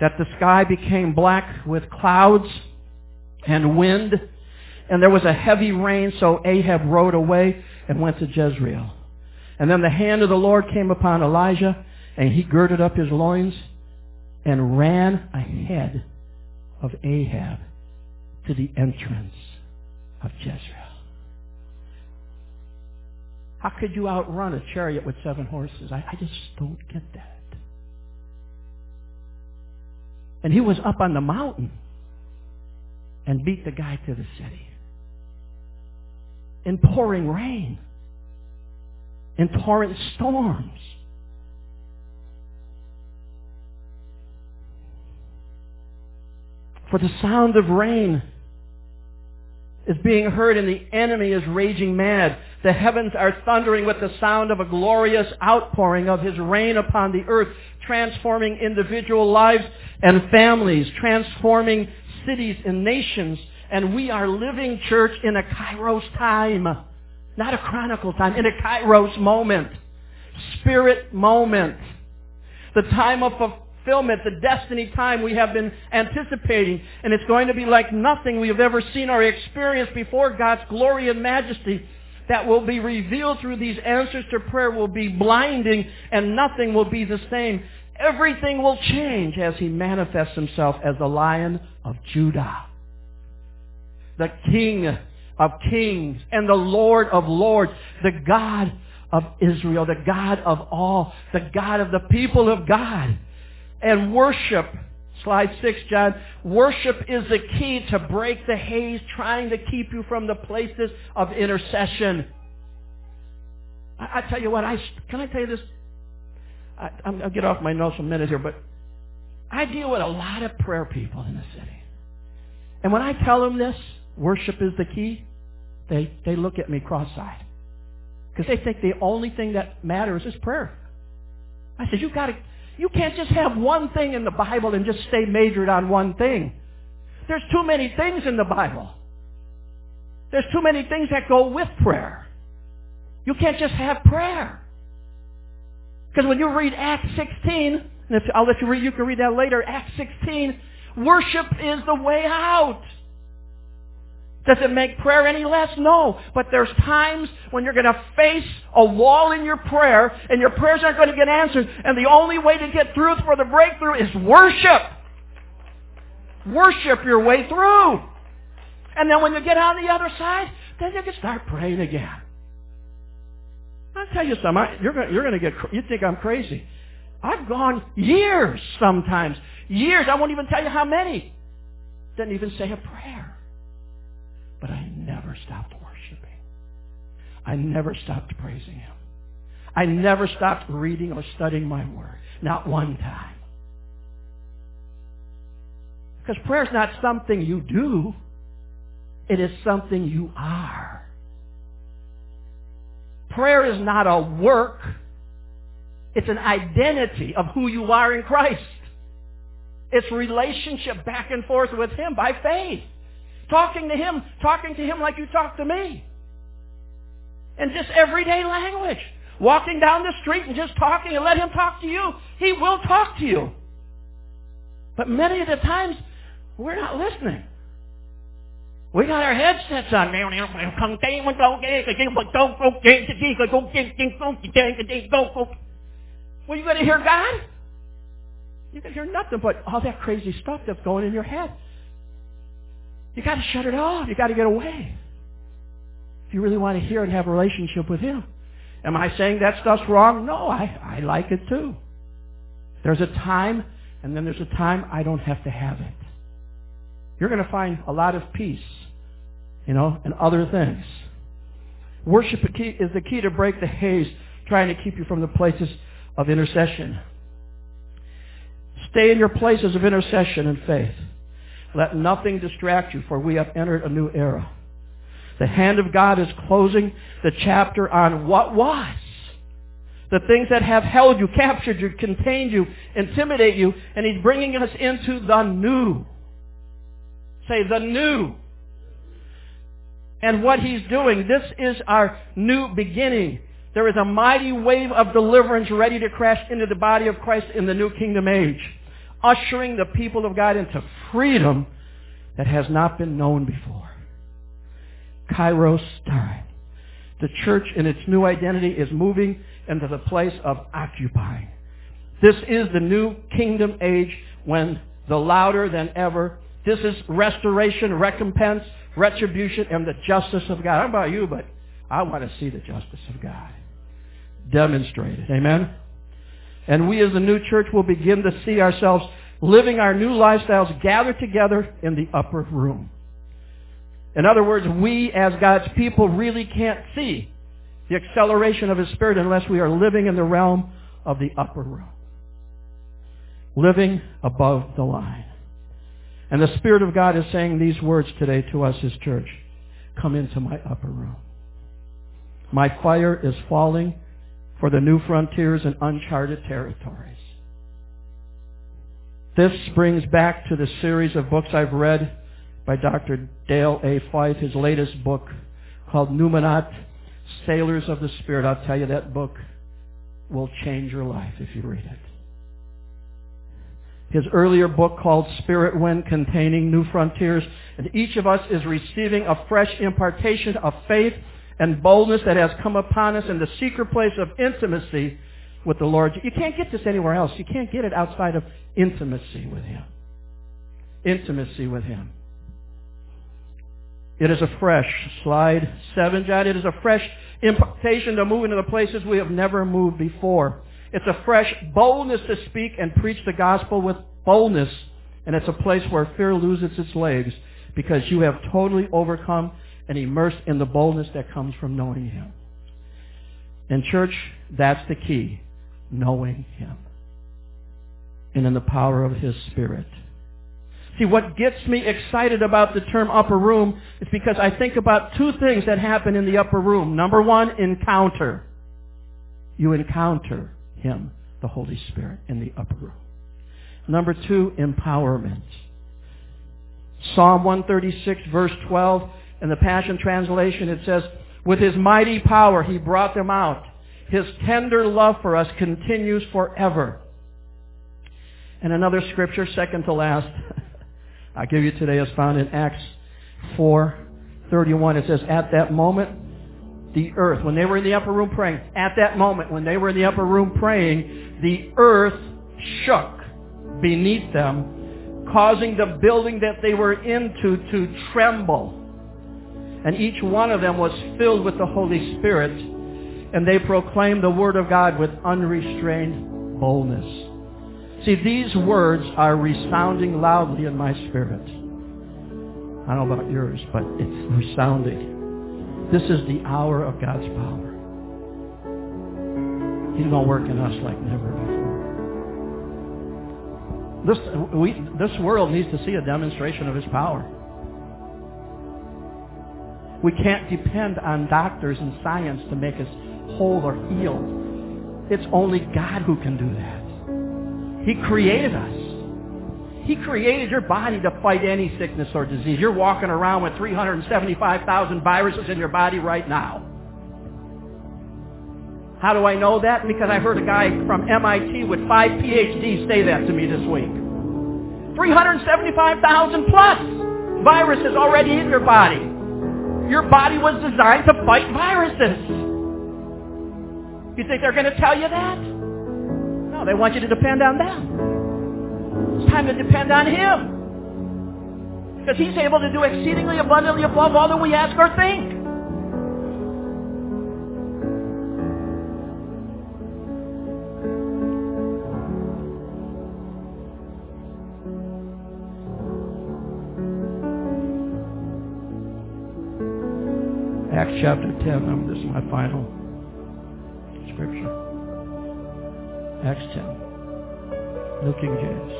that the sky became black with clouds and wind, and there was a heavy rain, so Ahab rode away and went to Jezreel. And then the hand of the Lord came upon Elijah, and he girded up his loins and ran ahead of Ahab to the entrance of Jezreel. How could you outrun a chariot with seven horses? I, I just don't get that. And he was up on the mountain and beat the guy to the city. In pouring rain. In torrent storms. For the sound of rain is being heard and the enemy is raging mad. The heavens are thundering with the sound of a glorious outpouring of his rain upon the earth, transforming individual lives and families, transforming cities and nations. And we are living, church, in a kairos time. Not a chronos time, in a kairos moment. Spirit moment. The time of fulfillment, the destiny time we have been anticipating. And it's going to be like nothing we have ever seen or experienced before. God's glory and majesty that will be revealed through these answers to prayer will be blinding and nothing will be the same. Everything will change as he manifests himself as the lion of Judah. The king of kings and the Lord of lords, the God of Israel, the God of all, the God of the people of God. And worship, slide six, John, worship is the key to break the haze trying to keep you from the places of intercession. I, I tell you what, I, can I tell you this? I, I'll get off my notes a minute here, but I deal with a lot of prayer people in the city. And when I tell them this, worship is the key, they, they look at me cross-eyed. Because they think the only thing that matters is prayer. I said, you gotta, you can't just have one thing in the Bible and just stay majored on one thing. There's too many things in the Bible. There's too many things that go with prayer. You can't just have prayer. Because when you read Acts 16, and if, I'll let you read, you can read that later, Acts 16, worship is the way out. Does it make prayer any less? No. But there's times when you're going to face a wall in your prayer and your prayers aren't going to get answered and the only way to get through for the breakthrough is worship. Worship your way through. And then when you get on the other side, then you can start praying again. I'll tell you something. I, you're going, you're going to get, you think I'm crazy. I've gone years sometimes. Years. I won't even tell you how many. Didn't even say a prayer. But I never stopped worshiping. I never stopped praising Him. I never stopped reading or studying my Word. Not one time. Because prayer is not something you do. It is something you are. Prayer is not a work. It's an identity of who you are in Christ. It's relationship back and forth with Him by faith. Talking to him, talking to him like you talk to me. And just everyday language. Walking down the street and just talking and let him talk to you. He will talk to you. But many of the times, we're not listening. We got our headsets on. Well, you going to hear God? You can hear nothing but all that crazy stuff that's going in your head. You got to shut it off. You got to get away. If you really want to hear and have a relationship with Him. Am I saying that stuff's wrong? No, I, I like it too. There's a time, and then there's a time I don't have to have it. you're going to find a lot of peace, you know, and other things. Worship is the key to break the haze trying to keep you from the places of intercession. Stay in your places of intercession and faith. Let nothing distract you, for we have entered a new era. The hand of God is closing the chapter on what was. The things that have held you, captured you, contained you, intimidate you, and He's bringing us into the new. Say, the new. And what He's doing, this is our new beginning. There is a mighty wave of deliverance ready to crash into the body of Christ in the new kingdom age, ushering the people of God into freedom that has not been known before. Kairos time. The church in its new identity is moving into the place of occupying. This is the new kingdom age when the louder than ever. This is restoration, recompense, retribution, and the justice of God. Don't about you, but I want to see the justice of God demonstrated. Amen? And we as the new church will begin to see ourselves living our new lifestyles gathered together in the upper room. In other words, we as God's people really can't see the acceleration of His Spirit unless we are living in the realm of the upper room. Living above the line. And the Spirit of God is saying these words today to us, His church. Come into my upper room. My fire is falling for the new frontiers and uncharted territories. This brings back to the series of books I've read by Dr. Dale A. Fife, his latest book called Numinat, Sailors of the Spirit. I'll tell you that book will change your life if you read it. His earlier book called Spirit Wind containing New Frontiers. And each of us is receiving a fresh impartation of faith and boldness that has come upon us in the secret place of intimacy with the Lord. You can't get this anywhere else. You can't get it outside of intimacy with Him. Intimacy with Him. It is a fresh, slide 7, John, it is a fresh impartation to move into the places we have never moved before. It's a fresh boldness to speak and preach the gospel with boldness. And it's a place where fear loses its legs because you have totally overcome and immersed in the boldness that comes from knowing Him. In church, that's the key. Knowing Him. And in the power of His Spirit. See, what gets me excited about the term upper room is because I think about two things that happen in the upper room. Number one, encounter. You encounter Him, the Holy Spirit, in the upper room. Number two, empowerment. Psalm 136, verse 12, in the Passion Translation, it says, With His mighty power He brought them out. His tender love for us continues forever. And another scripture, second to last, I give you today is found in Acts 4, 31. It says, At that moment, the earth, when they were in the upper room praying, at that moment, when they were in the upper room praying, the earth shook beneath them, causing the building that they were into to tremble. And each one of them was filled with the Holy Spirit, and they proclaimed the Word of God with unrestrained boldness. See, these words are resounding loudly in my spirit. I don't know about yours, but it's resounding. This is the hour of God's power. He's going to work in us like never before. This, we, this world needs to see a demonstration of His power. We can't depend on doctors and science to make us whole or healed. It's only God who can do that. He created us. He created your body to fight any sickness or disease. You're walking around with 375,000 viruses in your body right now. How do I know that? Because I heard a guy from MIT with five PhDs say that to me this week. 375,000 plus viruses already in your body. Your body was designed to fight viruses. You think they're going to tell you that? No, they want you to depend on them. It's time to depend on Him. Because He's able to do exceedingly abundantly above all that we ask or think. Acts chapter 10. Um, this is my final scripture. Acts 10. New King James.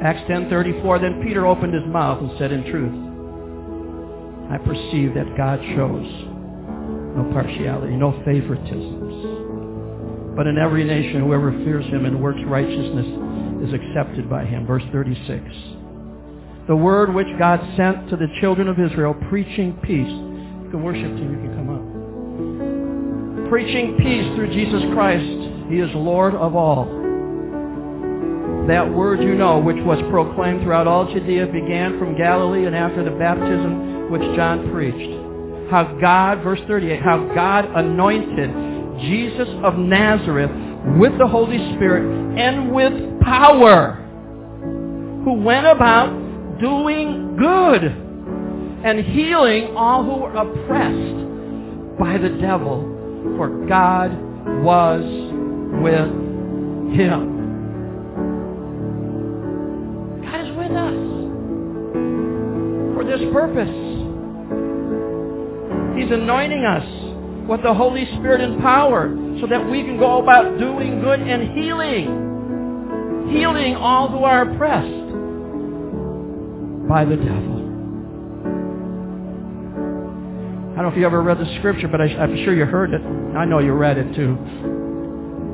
Acts 10:34 Then Peter opened his mouth and said in truth I perceive that God shows no partiality, no favoritisms. But in every nation whoever fears him and works righteousness is accepted by him. Verse 36 the word which God sent to the children of Israel, preaching peace. Can worship him, you can come up. Preaching peace through Jesus Christ. He is Lord of all. That word you know, which was proclaimed throughout all Judea, began from Galilee and after the baptism which John preached. How God, verse 38, how God anointed Jesus of Nazareth with the Holy Spirit and with power, who went about doing good and healing all who were oppressed by the devil, for God was with him. God is with us for this purpose. He's anointing us with the Holy Spirit and power so that we can go about doing good and healing. Healing all who are oppressed by the devil. I don't know if you ever read the scripture, but I, am sure you heard it. I know you read it too.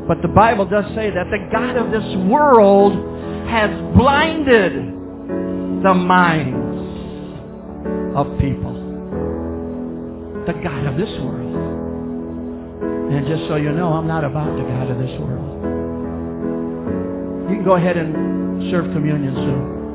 But the Bible does say that the God of this world has blinded the minds of people. The God of this world. And just so you know, I'm not about the God of this world. You can go ahead and serve communion soon.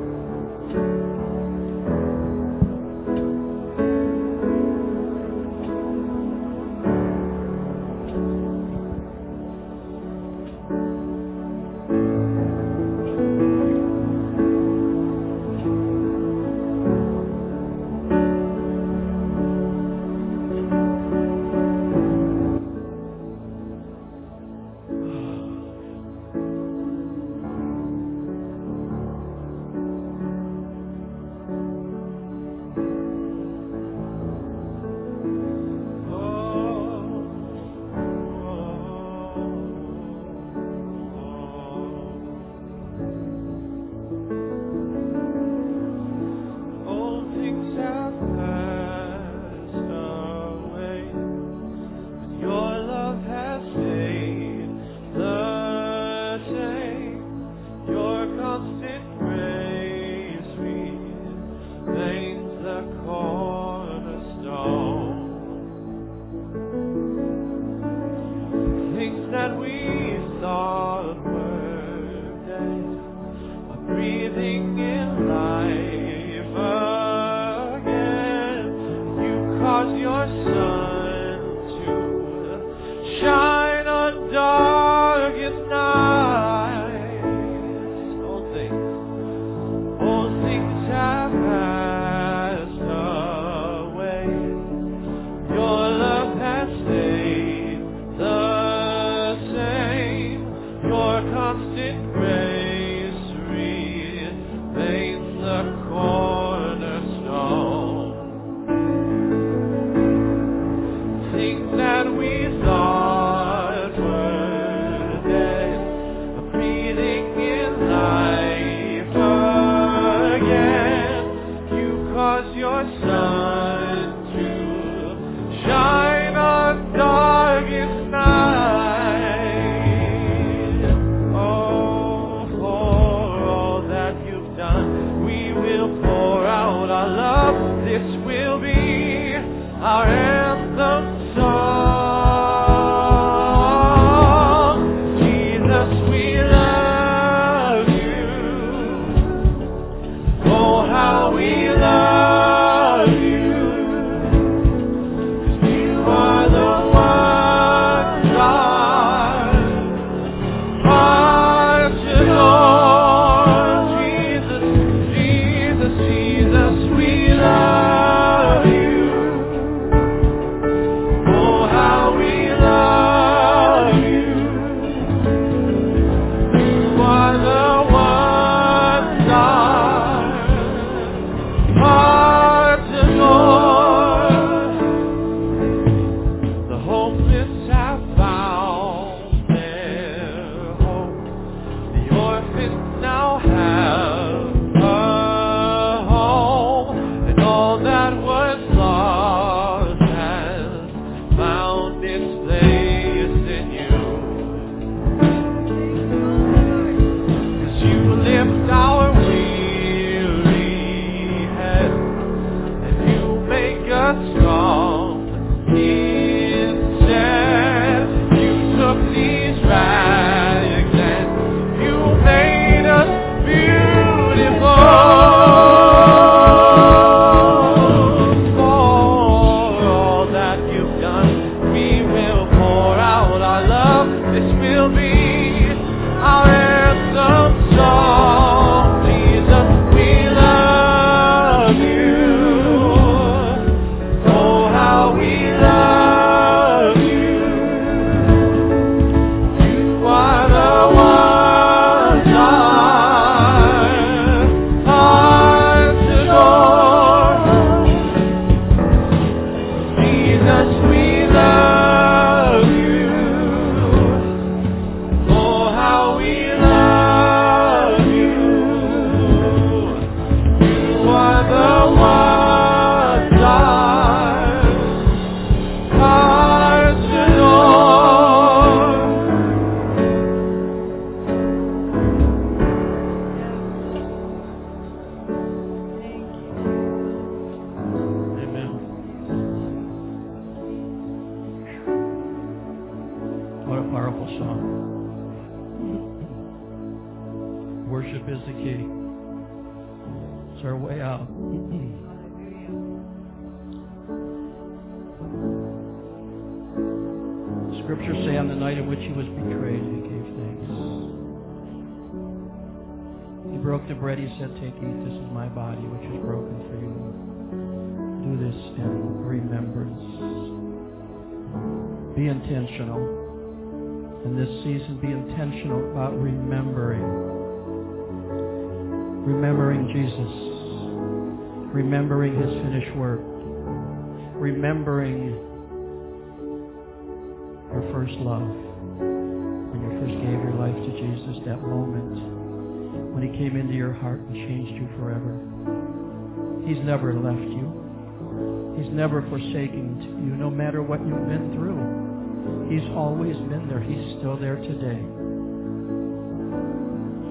You. He's never forsaken you, no matter what you've been through. He's always been there. He's still there today.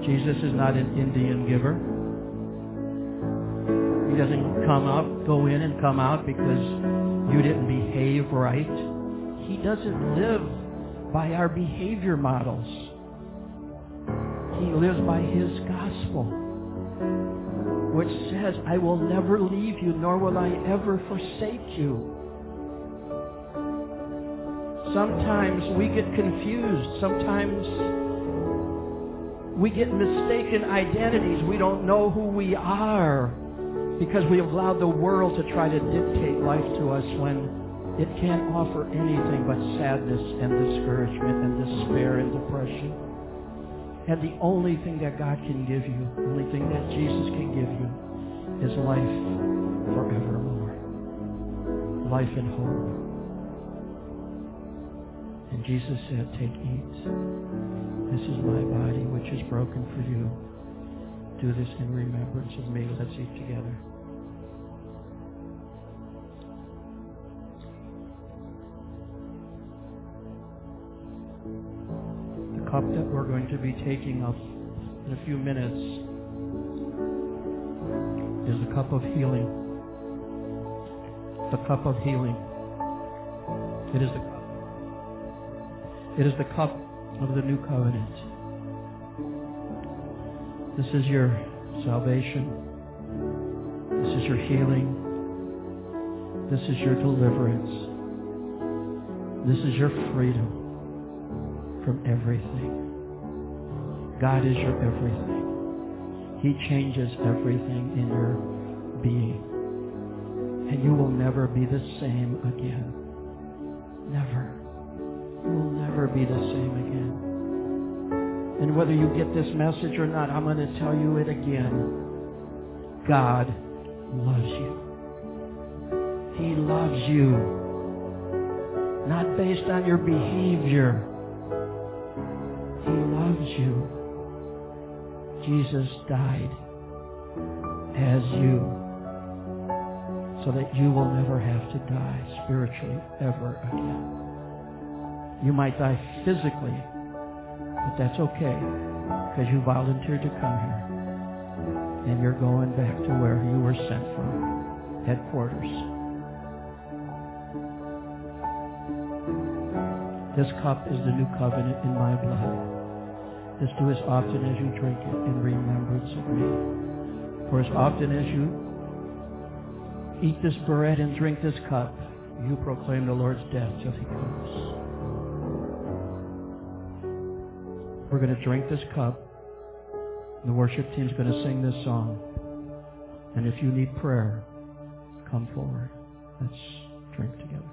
Jesus is not an Indian giver. He doesn't come out, go in and come out because you didn't behave right. He doesn't live by our behavior models. He lives by his gospel, which says, I will never leave you, nor will I ever forsake you. Sometimes we get confused. Sometimes we get mistaken identities. We don't know who we are because we have allowed the world to try to dictate life to us when it can't offer anything but sadness and discouragement and despair and depression. And the only thing that God can give you, the only thing that Jesus can give you, is life forevermore. Life and hope. And Jesus said, Take, eat. This is my body, which is broken for you. Do this in remembrance of me. Let's eat together. Cup that we're going to be taking up in a few minutes is the cup of healing. The cup of healing. It is the cup. It is the cup of the new covenant. This is your salvation. This is your healing. This is your deliverance. This is your freedom from everything. God is your everything. He changes everything in your being. And you will never be the same again. Never. You will never be the same again. And whether you get this message or not, I'm going to tell you it again. God loves you. He loves you. Not based on your behavior. You. Jesus died as you so that you will never have to die spiritually ever again. You might die physically, but that's okay because you volunteered to come here. And you're going back to where you were sent from, headquarters. This cup is the new covenant in my blood. This do as often as you drink it in remembrance of me. For as often as you eat this bread and drink this cup, you proclaim the Lord's death till he comes. We're going to drink this cup. The worship team's going to sing this song. And if you need prayer, come forward. Let's drink together.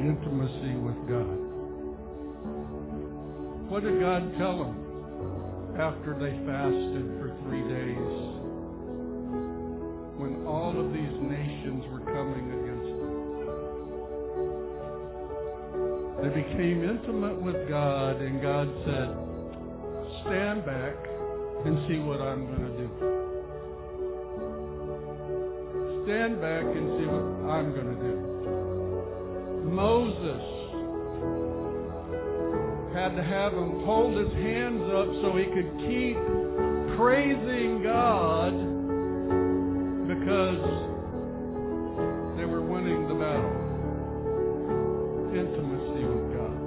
Intimacy with God. What did God tell them? after they fasted for three days when all of these nations were coming against them. They became intimate with God, and God said, Stand back and see what I'm going to do. Stand back and see what I'm going to do. Moses had to have him hold his hands up so he could keep praising God because they were winning the battle. Intimacy with God.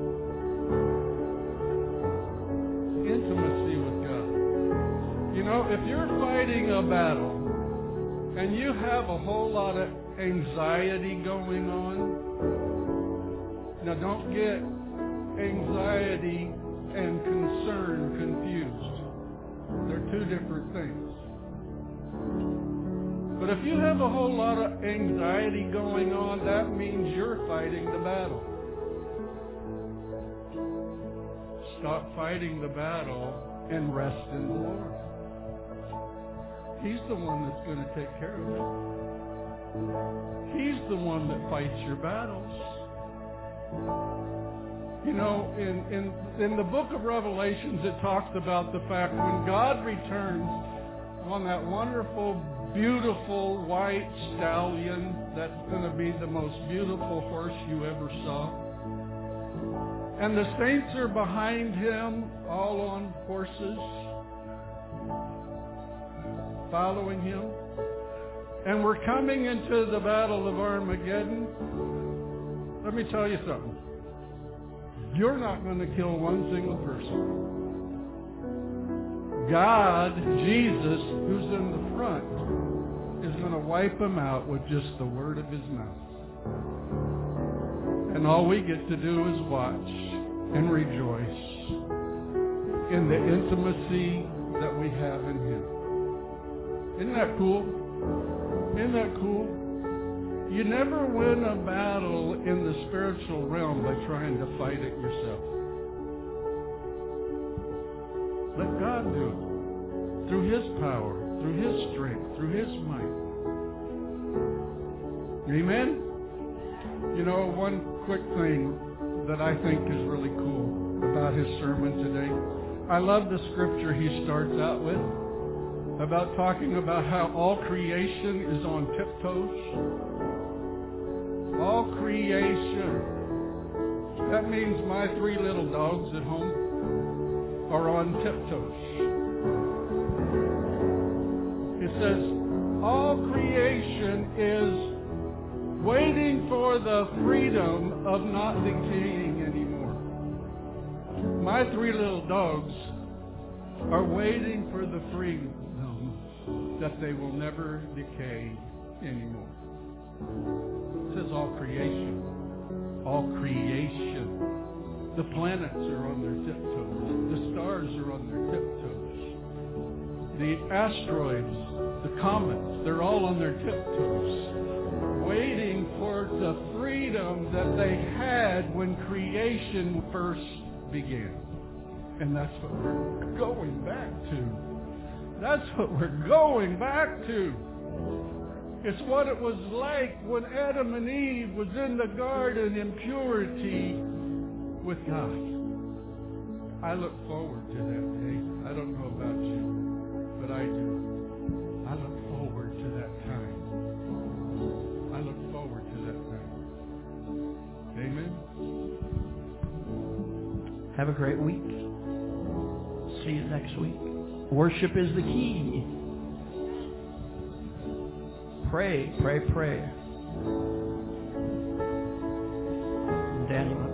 Intimacy with God. You know, if you're fighting a battle and you have a whole lot of anxiety going on, now don't get anxiety and concern confused. They're two different things. But if you have a whole lot of anxiety going on, that means you're fighting the battle. Stop fighting the battle and rest in the Lord. He's the one that's going to take care of it. He's the one that fights your battles. You know, in, in, in the book of Revelations, it talks about the fact when God returns on that wonderful, beautiful white stallion that's going to be the most beautiful horse you ever saw. And the saints are behind him, all on horses, following him. And we're coming into the battle of Armageddon. Let me tell you something. You're not going to kill one single person. God, Jesus, who's in the front, is going to wipe them out with just the word of his mouth. And all we get to do is watch and rejoice in the intimacy that we have in him. Isn't that cool? Isn't that cool? You never win a battle in the spiritual realm by trying to fight it yourself. Let God do it. Through His power, through His strength, through His might. Amen? You know, one quick thing that I think is really cool about his sermon today. I love the scripture he starts out with about talking about how all creation is on tiptoes all creation. That means my three little dogs at home are on tiptoes. It says, all creation is waiting for the freedom of not decaying anymore. My three little dogs are waiting for the freedom that they will never decay anymore. Says all creation. All creation. The planets are on their tiptoes. The stars are on their tiptoes. The asteroids, the comets, they're all on their tiptoes, waiting for the freedom that they had when creation first began. And that's what we're going back to. That's what we're going back to. It's what it was like when Adam and Eve was in the garden in purity with God. I look forward to that day. I don't know about you, but I do. I look forward to that time. I look forward to that time. Amen. Have a great week. See you next week. Worship is the key. Pray, pray, pray. Danny,